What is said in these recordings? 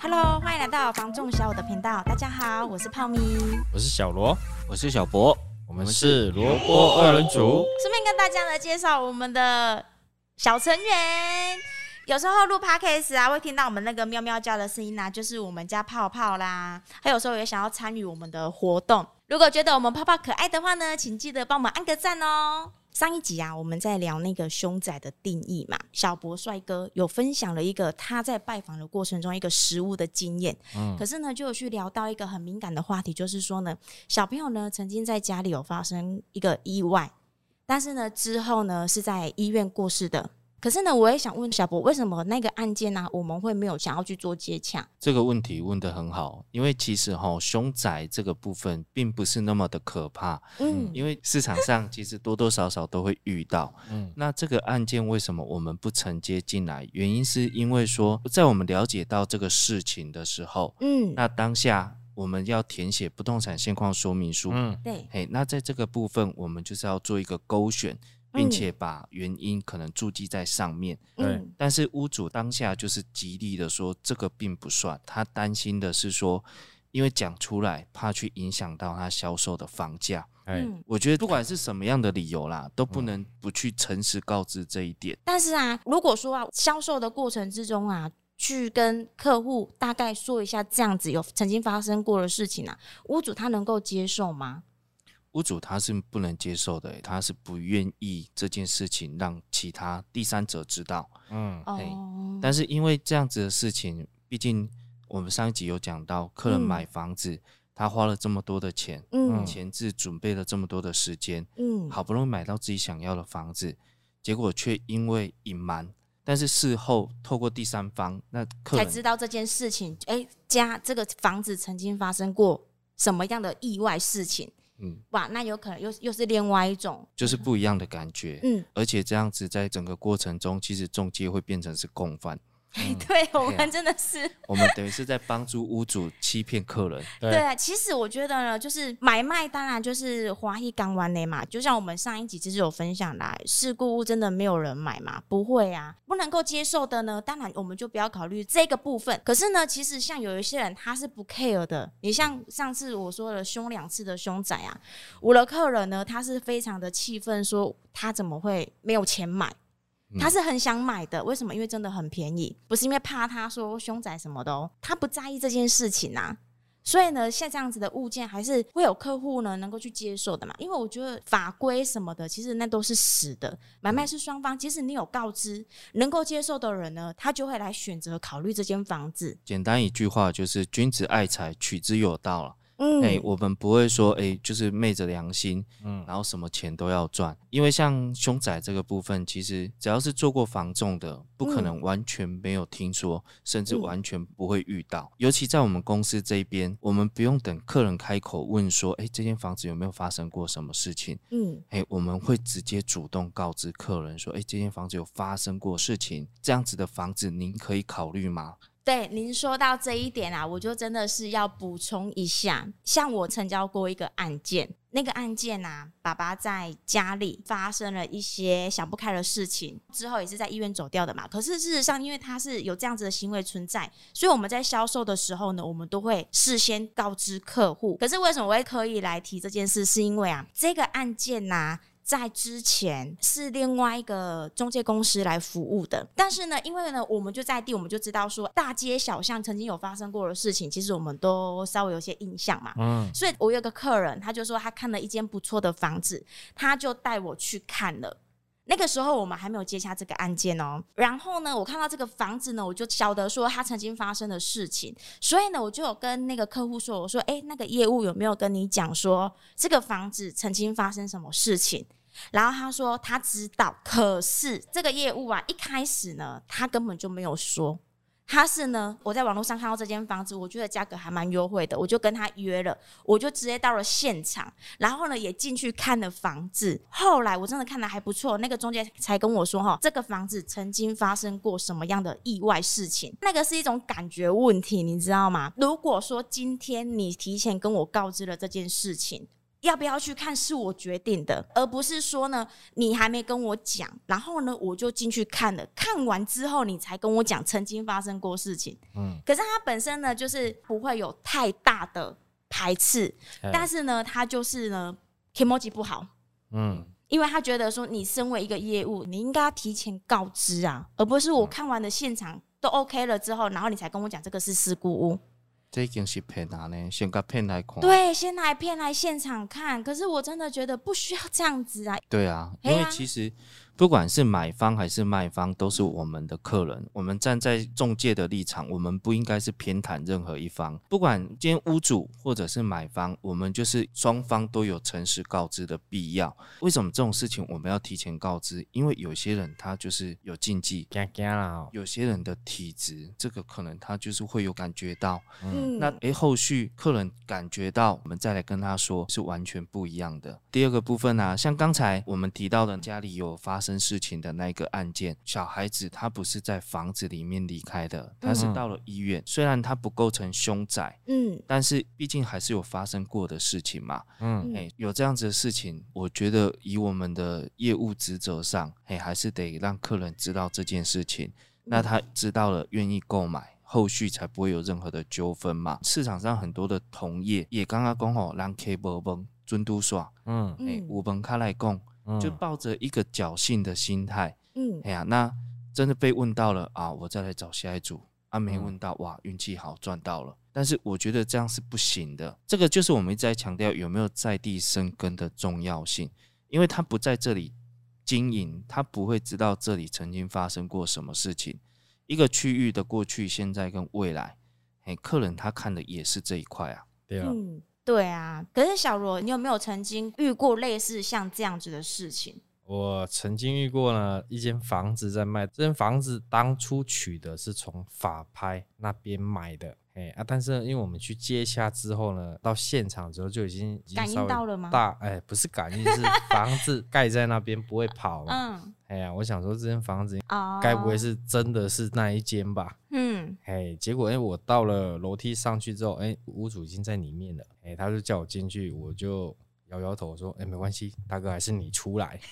Hello，欢迎来到房仲小五的频道。大家好，我是泡咪，我是小罗，我是小博，我们是萝卜二人组。顺便跟大家来介绍我们的小成员。有时候录 Podcast 啊，会听到我们那个喵喵叫的声音啊，就是我们家泡泡啦。还有时候也想要参与我们的活动。如果觉得我们泡泡可爱的话呢，请记得帮我们按个赞哦。上一集啊，我们在聊那个凶宅的定义嘛。小博帅哥有分享了一个他在拜访的过程中一个实物的经验。嗯，可是呢，就有去聊到一个很敏感的话题，就是说呢，小朋友呢曾经在家里有发生一个意外，但是呢之后呢是在医院过世的。可是呢，我也想问小博，为什么那个案件呢、啊，我们会没有想要去做接洽？这个问题问得很好，因为其实哈，凶宅这个部分并不是那么的可怕。嗯，因为市场上其实多多少少都会遇到。嗯，那这个案件为什么我们不承接进来？原因是因为说，在我们了解到这个事情的时候，嗯，那当下我们要填写不动产现况说明书。嗯，对。嘿，那在这个部分，我们就是要做一个勾选。并且把原因可能注记在上面，嗯，但是屋主当下就是极力的说这个并不算，他担心的是说，因为讲出来怕去影响到他销售的房价，嗯，我觉得不管是什么样的理由啦，都不能不去诚实告知这一点。但是啊，如果说啊，销售的过程之中啊，去跟客户大概说一下这样子有曾经发生过的事情啊，屋主他能够接受吗？屋主他是不能接受的，他是不愿意这件事情让其他第三者知道。嗯，哦。但是因为这样子的事情，毕竟我们上一集有讲到，客人买房子，嗯、他花了这么多的钱，嗯，前置准备了这么多的时间，嗯，好不容易买到自己想要的房子，结果却因为隐瞒，但是事后透过第三方，那客人才知道这件事情，哎、欸，家这个房子曾经发生过什么样的意外事情。嗯，哇，那有可能又又是另外一种，就是不一样的感觉。嗯，而且这样子在整个过程中，其实中介会变成是共犯。嗯、对我们真的是，啊、我们等于是在帮助屋主欺骗客人。对，对，其实我觉得呢，就是买卖当然就是华裔港湾的嘛。就像我们上一集其实有分享啦，事故屋真的没有人买嘛？不会啊，不能够接受的呢，当然我们就不要考虑这个部分。可是呢，其实像有一些人他是不 care 的。你像上次我说了凶两次的凶宅啊，我的客人呢，他是非常的气愤，说他怎么会没有钱买？他是很想买的，为什么？因为真的很便宜，不是因为怕他说凶宅什么的哦，他不在意这件事情啊。所以呢，像这样子的物件，还是会有客户呢能够去接受的嘛。因为我觉得法规什么的，其实那都是死的，买卖是双方，即使你有告知，能够接受的人呢，他就会来选择考虑这间房子。简单一句话就是：君子爱财，取之有道了。嗯，哎、欸，我们不会说，哎、欸，就是昧着良心，嗯，然后什么钱都要赚。因为像凶宅这个部分，其实只要是做过房仲的，不可能完全没有听说，嗯、甚至完全不会遇到。尤其在我们公司这边，我们不用等客人开口问说，哎、欸，这间房子有没有发生过什么事情？嗯，哎、欸，我们会直接主动告知客人说，哎、欸，这间房子有发生过事情，这样子的房子您可以考虑吗？对，您说到这一点啊，我就真的是要补充一下。像我成交过一个案件，那个案件啊，爸爸在家里发生了一些想不开的事情，之后也是在医院走掉的嘛。可是事实上，因为他是有这样子的行为存在，所以我们在销售的时候呢，我们都会事先告知客户。可是为什么我会刻意来提这件事？是因为啊，这个案件呐、在之前是另外一个中介公司来服务的，但是呢，因为呢，我们就在地，我们就知道说大街小巷曾经有发生过的事情，其实我们都稍微有些印象嘛。嗯，所以我有个客人，他就说他看了一间不错的房子，他就带我去看了。那个时候我们还没有接下这个案件哦。然后呢，我看到这个房子呢，我就晓得说他曾经发生的事情，所以呢，我就有跟那个客户说，我说，诶，那个业务有没有跟你讲说这个房子曾经发生什么事情？然后他说他知道，可是这个业务啊，一开始呢，他根本就没有说。他是呢，我在网络上看到这间房子，我觉得价格还蛮优惠的，我就跟他约了，我就直接到了现场，然后呢也进去看了房子。后来我真的看得还不错，那个中介才跟我说哈，这个房子曾经发生过什么样的意外事情，那个是一种感觉问题，你知道吗？如果说今天你提前跟我告知了这件事情。要不要去看是我决定的，而不是说呢，你还没跟我讲，然后呢我就进去看了，看完之后你才跟我讲曾经发生过事情。嗯，可是他本身呢，就是不会有太大的排斥，但是呢，他就是呢，kimoji 不好。嗯，因为他觉得说，你身为一个业务，你应该提前告知啊，而不是我看完的现场都 OK 了之后，然后你才跟我讲这个是事故屋。这已经是骗他呢，先个骗来看。对，先来骗来现场看。可是我真的觉得不需要这样子啊。对啊，因为其实。不管是买方还是卖方，都是我们的客人。我们站在中介的立场，我们不应该是偏袒任何一方。不管今天屋主或者是买方，我们就是双方都有诚实告知的必要。为什么这种事情我们要提前告知？因为有些人他就是有禁忌，有些人的体质，这个可能他就是会有感觉到。嗯，那诶，后续客人感觉到，我们再来跟他说，是完全不一样的。第二个部分呢、啊，像刚才我们提到的，家里有发生。事情的那个案件，小孩子他不是在房子里面离开的，他是到了医院。虽然他不构成凶宅，嗯，但是毕竟还是有发生过的事情嘛，嗯，哎，有这样子的事情，我觉得以我们的业务职责上，哎，还是得让客人知道这件事情，那他知道了，愿意购买，后续才不会有任何的纠纷嘛。市场上很多的同业也刚刚讲好，让 K 波崩尊都耍，嗯，哎，五本卡来讲。就抱着一个侥幸的心态，嗯，哎呀，那真的被问到了啊，我再来找下一组。啊，没问到，哇，运气好赚到了。但是我觉得这样是不行的，这个就是我们一直在强调有没有在地生根的重要性，因为他不在这里经营，他不会知道这里曾经发生过什么事情。一个区域的过去、现在跟未来，哎，客人他看的也是这一块啊，对啊。嗯对啊，可是小罗，你有没有曾经遇过类似像这样子的事情？我曾经遇过呢，一间房子在卖，这间房子当初取的是从法拍那边买的。哎啊！但是因为我们去接洽之后呢，到现场之后就已经感应到了吗？大哎，不是感应，是 房子盖在那边不会跑嘛。嗯。哎呀，我想说这间房子哦，该不会是真的是那一间吧？嗯。哎，结果哎，我到了楼梯上去之后，哎，屋主已经在里面了。哎，他就叫我进去，我就摇摇头说：“哎，没关系，大哥还是你出来。”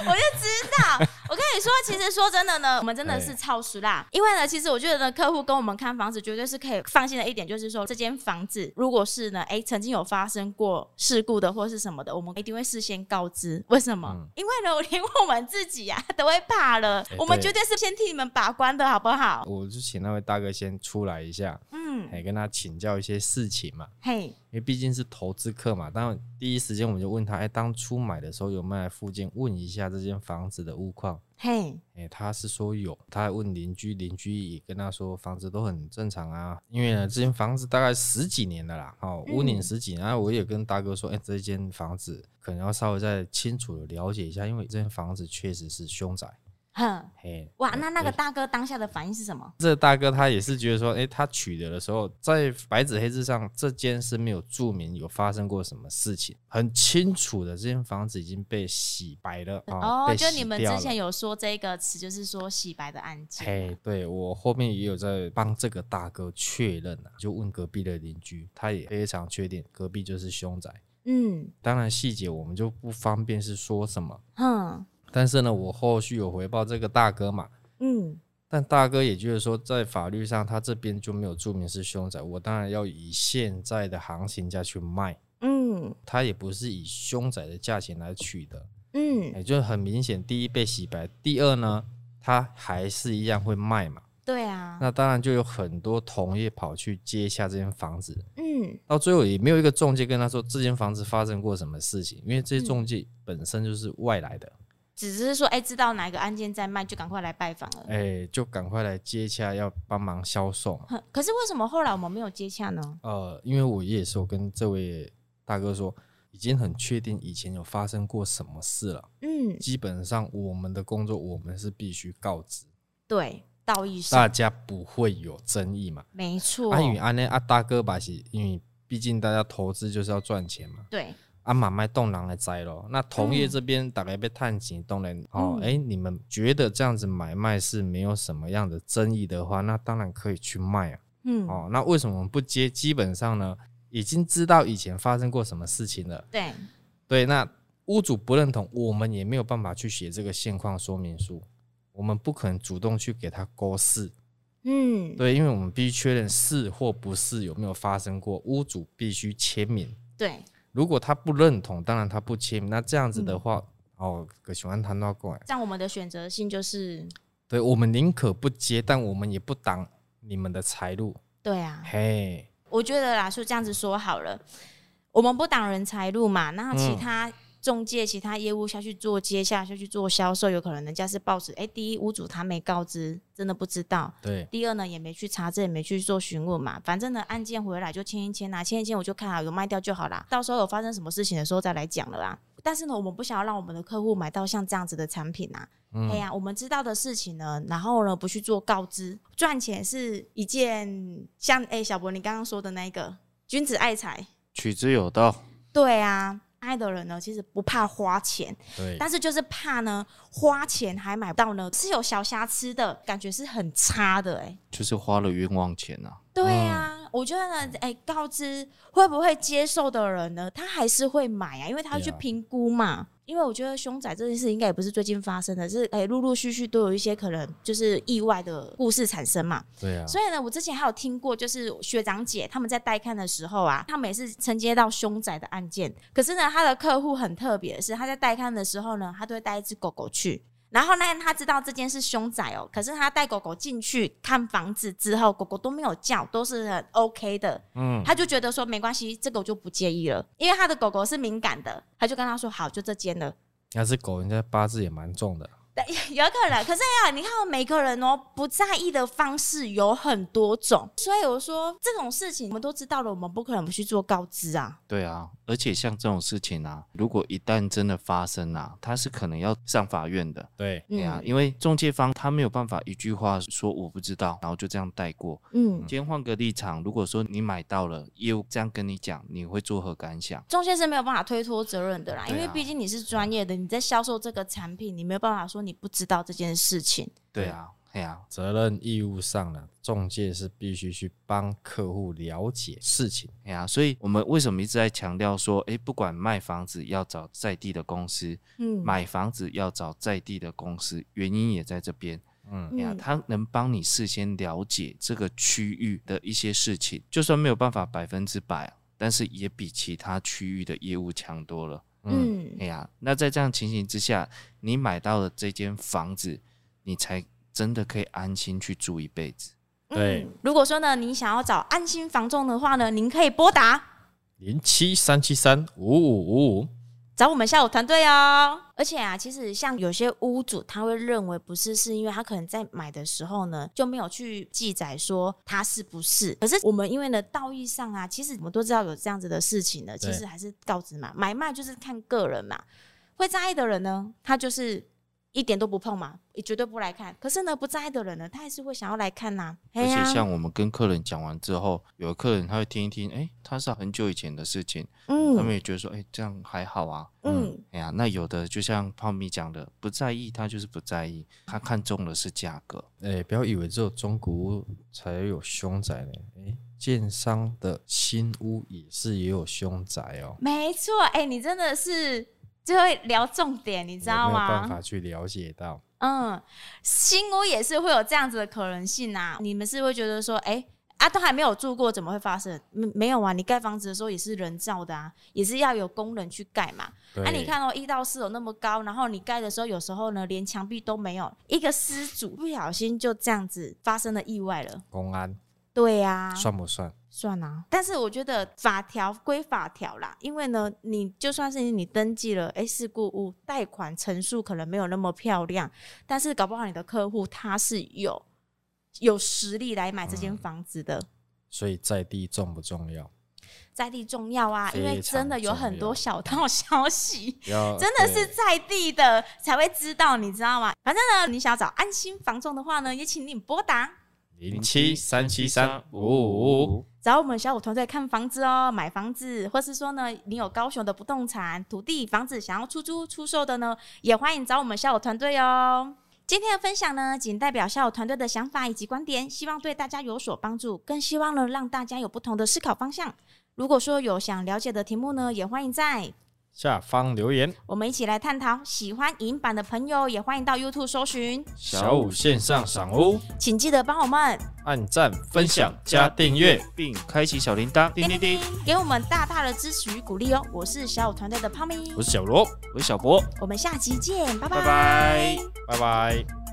我就知道，我跟你说，其实说真的呢，我们真的是超熟啦。因为呢，其实我觉得呢，客户跟我们看房子绝对是可以放心的一点，就是说这间房子如果是呢，哎，曾经有发生过事故的或是什么的，我们一定会事先告知。为什么？嗯、因为呢，我 连我们自己呀、啊、都会怕了，我们绝对是先替你们把关的，好不好？我就请那位大哥先出来一下，嗯，哎跟他请教一些事情嘛，嘿。因为毕竟是投资客嘛，当然第一时间我们就问他，哎、欸，当初买的时候有没有来附近问一下这间房子的物况？嘿，哎，他是说有，他还问邻居，邻居也跟他说房子都很正常啊。因为呢，这间房子大概十几年了啦，哦，屋龄十几年，然后我也跟大哥说，哎、欸，这间房子可能要稍微再清楚的了解一下，因为这间房子确实是凶宅。哼，嘿，哇，那那个大哥当下的反应是什么？这个大哥他也是觉得说，哎、欸，他取得的时候，在白纸黑字上，这间是没有注明有发生过什么事情，很清楚的，这间房子已经被洗白了。哦，就你们之前有说这个词，就是说洗白的案件。嘿，对，我后面也有在帮这个大哥确认啊，就问隔壁的邻居，他也非常确定隔壁就是凶宅。嗯，当然细节我们就不方便是说什么。嗯。但是呢，我后续有回报这个大哥嘛，嗯，但大哥也就是说，在法律上他这边就没有注明是凶宅，我当然要以现在的行情价去卖，嗯，他也不是以凶宅的价钱来取的，嗯，也就很明显，第一被洗白，第二呢，他还是一样会卖嘛，对啊，那当然就有很多同业跑去接下这间房子，嗯，到最后也没有一个中介跟他说这间房子发生过什么事情，因为这些中介本身就是外来的。只是说，哎、欸，知道哪个案件在卖，就赶快来拜访了。哎、欸，就赶快来接洽，要帮忙销售。可是为什么后来我们没有接洽呢？呃，因为我也是我跟这位大哥说，已经很确定以前有发生过什么事了。嗯，基本上我们的工作，我们是必须告知。对，道义上大家不会有争议嘛？没错。阿宇阿内阿大哥吧，是因为毕竟大家投资就是要赚钱嘛。对。阿妈卖栋梁来摘咯，那同业这边大概被探钱动人哦，哎、欸，你们觉得这样子买卖是没有什么样的争议的话，那当然可以去卖啊。嗯，哦，那为什么不接？基本上呢，已经知道以前发生过什么事情了。对对，那屋主不认同，我们也没有办法去写这个现况说明书，我们不可能主动去给他勾是。嗯，对，因为我们必须确认是或不是有没有发生过，屋主必须签名。对，如果他不认同，当然他不签。那这样子的话，嗯、哦，可喜欢谈到过来，这样我们的选择性就是，对，我们宁可不接，但我们也不挡你们的财路。对啊，嘿，我觉得啦，就这样子说好了，我们不挡人财路嘛，那其他、嗯。中介其他业务下去做接下去去做销售，有可能人家是报纸。哎，第一屋主他没告知，真的不知道。对。第二呢，也没去查证，也没去做询问嘛。反正呢，案件回来就签一签啊，签一签我就看好有卖掉就好啦。到时候有发生什么事情的时候再来讲了啦。但是呢，我们不想要让我们的客户买到像这样子的产品啊。嗯。哎呀，我们知道的事情呢，然后呢不去做告知，赚钱是一件像哎小博你刚刚说的那个君子爱财，取之有道。对啊。爱的人呢，其实不怕花钱，对，但是就是怕呢，花钱还买不到呢，是有小瑕疵的感觉，是很差的，哎，就是花了冤枉钱呐。对啊，嗯、我觉得呢，哎，告知会不会接受的人呢，他还是会买啊，因为他要去评估嘛。因为我觉得凶宅这件事应该也不是最近发生的，是哎，陆陆续续都有一些可能就是意外的故事产生嘛。对啊。所以呢，我之前还有听过，就是学长姐他们在带看的时候啊，他们也是承接到凶宅的案件。可是呢，他的客户很特别的是，他在带看的时候呢，他都会带一只狗狗去。然后呢，他知道这间是凶宅哦，可是他带狗狗进去看房子之后，狗狗都没有叫，都是很 OK 的。嗯，他就觉得说没关系，这个我就不介意了，因为他的狗狗是敏感的，他就跟他说好，就这间了。那只狗人家八字也蛮重的。有可能，可是呀，你看，每个人哦，不在意的方式有很多种，所以我说这种事情我们都知道了，我们不可能不去做告知啊。对啊，而且像这种事情啊，如果一旦真的发生啊，他是可能要上法院的。对，对啊，因为中介方他没有办法一句话说我不知道，然后就这样带过。嗯，今天换个立场，如果说你买到了，业务这样跟你讲，你会作何感想？中介是没有办法推脱责任的啦，因为毕竟你是专业的，你在销售这个产品，你没有办法说。你不知道这件事情，对啊，对啊，责任义务上呢，中介是必须去帮客户了解事情，对啊，所以我们为什么一直在强调说，哎，不管卖房子要找在地的公司，嗯，买房子要找在地的公司，原因也在这边，嗯，呀，他能帮你事先了解这个区域的一些事情，就算没有办法百分之百，但是也比其他区域的业务强多了。嗯，哎呀，那在这样情形之下，你买到了这间房子，你才真的可以安心去住一辈子。对、嗯，如果说呢，你想要找安心房仲的话呢，您可以拨打零七三七三五五五五。找我们下午团队哦，而且啊，其实像有些屋主他会认为不是，是因为他可能在买的时候呢就没有去记载说他是不是。可是我们因为呢道义上啊，其实我们都知道有这样子的事情呢，其实还是告知嘛，买卖就是看个人嘛，会在意的人呢，他就是。一点都不碰嘛，也绝对不来看。可是呢，不在意的人呢，他还是会想要来看呐、啊。而且像我们跟客人讲完之后，有的客人他会听一听，哎、欸，他是很久以前的事情，嗯，他们也觉得说，哎、欸，这样还好啊，嗯，哎呀，那有的就像泡米讲的，不在意，他就是不在意，他看中的是价格。哎、欸，不要以为只有中古屋才有凶宅呢，哎、欸，建商的新屋也是也有凶宅哦。没错，哎、欸，你真的是。就会聊重点，你知道吗？没有办法去了解到。嗯，新屋也是会有这样子的可能性啊。你们是会觉得说，哎、欸，啊，都还没有住过，怎么会发生？没没有啊？你盖房子的时候也是人造的啊，也是要有工人去盖嘛。哎、啊，你看哦，一到四楼那么高，然后你盖的时候，有时候呢，连墙壁都没有，一个失主不小心就这样子发生了意外了。公安。对呀、啊。算不算？算啊，但是我觉得法条归法条啦，因为呢，你就算是你登记了，哎，事故物贷款陈述可能没有那么漂亮，但是搞不好你的客户他是有有实力来买这间房子的，嗯，所以在地重不重要？在地重要啊，因为真的有很多小道消息，真的是在地的才会知道，你知道吗？反正呢，你想要找安心房仲的话呢，也请你拨打。零七三七三五五五，找我们小五团队看房子哦，买房子，或是说呢，你有高雄的不动产、土地、房子想要出租、出售的呢，也欢迎找我们小五团队哦。今天的分享呢，仅代表小友团队的想法以及观点，希望对大家有所帮助，更希望呢，让大家有不同的思考方向。如果说有想了解的题目呢，也欢迎在下方留言，我们一起来探讨。喜欢影版的朋友，也欢迎到 YouTube 搜寻。小五线上赏屋，请记得帮我们按赞、分享、加订阅，并开启小铃铛，叮叮叮，给我们大大的支持与鼓励哦！我是小五团队的胖咪，我是小罗，我是小博，我们下期见，拜拜。拜拜。拜拜。